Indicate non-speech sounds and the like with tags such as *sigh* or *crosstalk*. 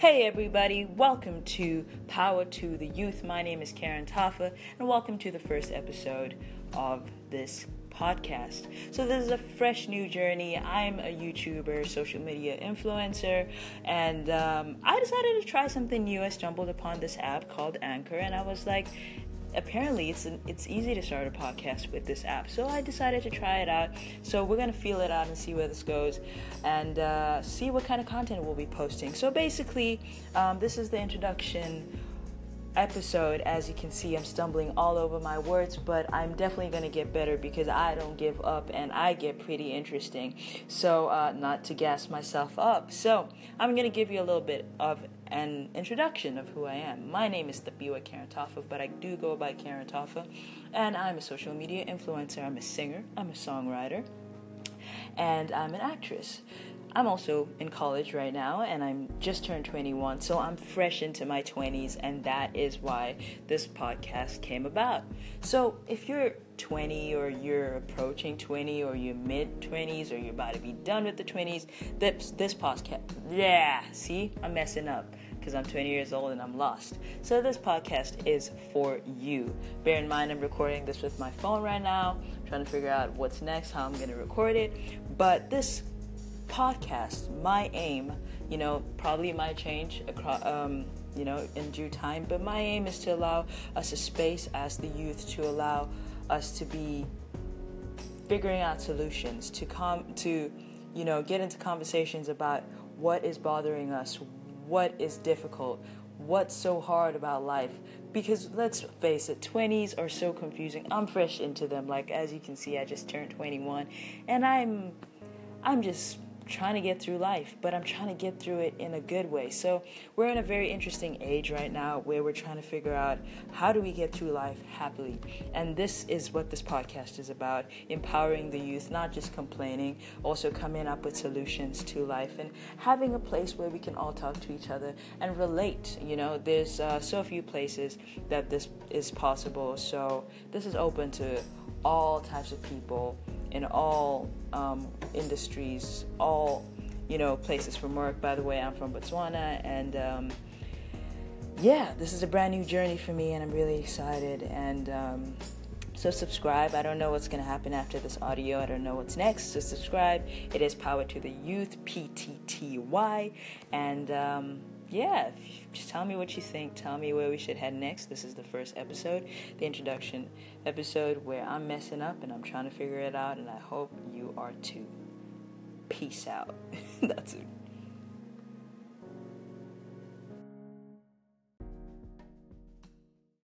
Hey everybody, welcome to Power to the Youth. My name is Karen Tafa, and welcome to the first episode of this podcast. So, this is a fresh new journey. I'm a YouTuber, social media influencer, and um, I decided to try something new. I stumbled upon this app called Anchor, and I was like, apparently it's an, it's easy to start a podcast with this app so i decided to try it out. So we're going to feel it out and see where this goes and uh, see what kind of content we'll be posting. So basically um, this is the introduction episode as you can see i'm stumbling all over my words but i'm definitely going to get better because i don't give up and i get pretty interesting so uh, not to gas myself up so i'm going to give you a little bit of an introduction of who I am. My name is Tapiwa Karen Tafa, but I do go by Karen Tafa, and I'm a social media influencer. I'm a singer, I'm a songwriter, and I'm an actress. I'm also in college right now and I'm just turned 21, so I'm fresh into my 20s, and that is why this podcast came about. So, if you're 20 or you're approaching 20 or you're mid 20s or you're about to be done with the 20s, this, this podcast, yeah, see, I'm messing up because I'm 20 years old and I'm lost. So, this podcast is for you. Bear in mind, I'm recording this with my phone right now, I'm trying to figure out what's next, how I'm going to record it. But this podcast, my aim, you know, probably might change across, um, you know, in due time, but my aim is to allow us a space as the youth to allow us to be figuring out solutions, to come to, you know, get into conversations about what is bothering us, what is difficult, what's so hard about life. Because let's face it, 20s are so confusing. I'm fresh into them. Like as you can see, I just turned 21 and I'm I'm just trying to get through life, but I'm trying to get through it in a good way. So we're in a very interesting age right now where we're trying to figure out how do we get through life happily. And this is what this podcast is about empowering the youth, not just complaining, also coming up with solutions to life and having a place where we can all talk to each other and relate. You know, there's uh, so few places that this is possible. So this is open to all types of people in all um, industries, all you know places from work. By the way, I'm from Botswana, and um, yeah, this is a brand new journey for me, and I'm really excited. And um, so subscribe. I don't know what's gonna happen after this audio. I don't know what's next. So subscribe. It is Power to the Youth, P T T Y, and um, yeah, just tell me what you think. Tell me where we should head next. This is the first episode, the introduction episode where I'm messing up and I'm trying to figure it out, and I hope you are too. Peace out. *laughs* That's it.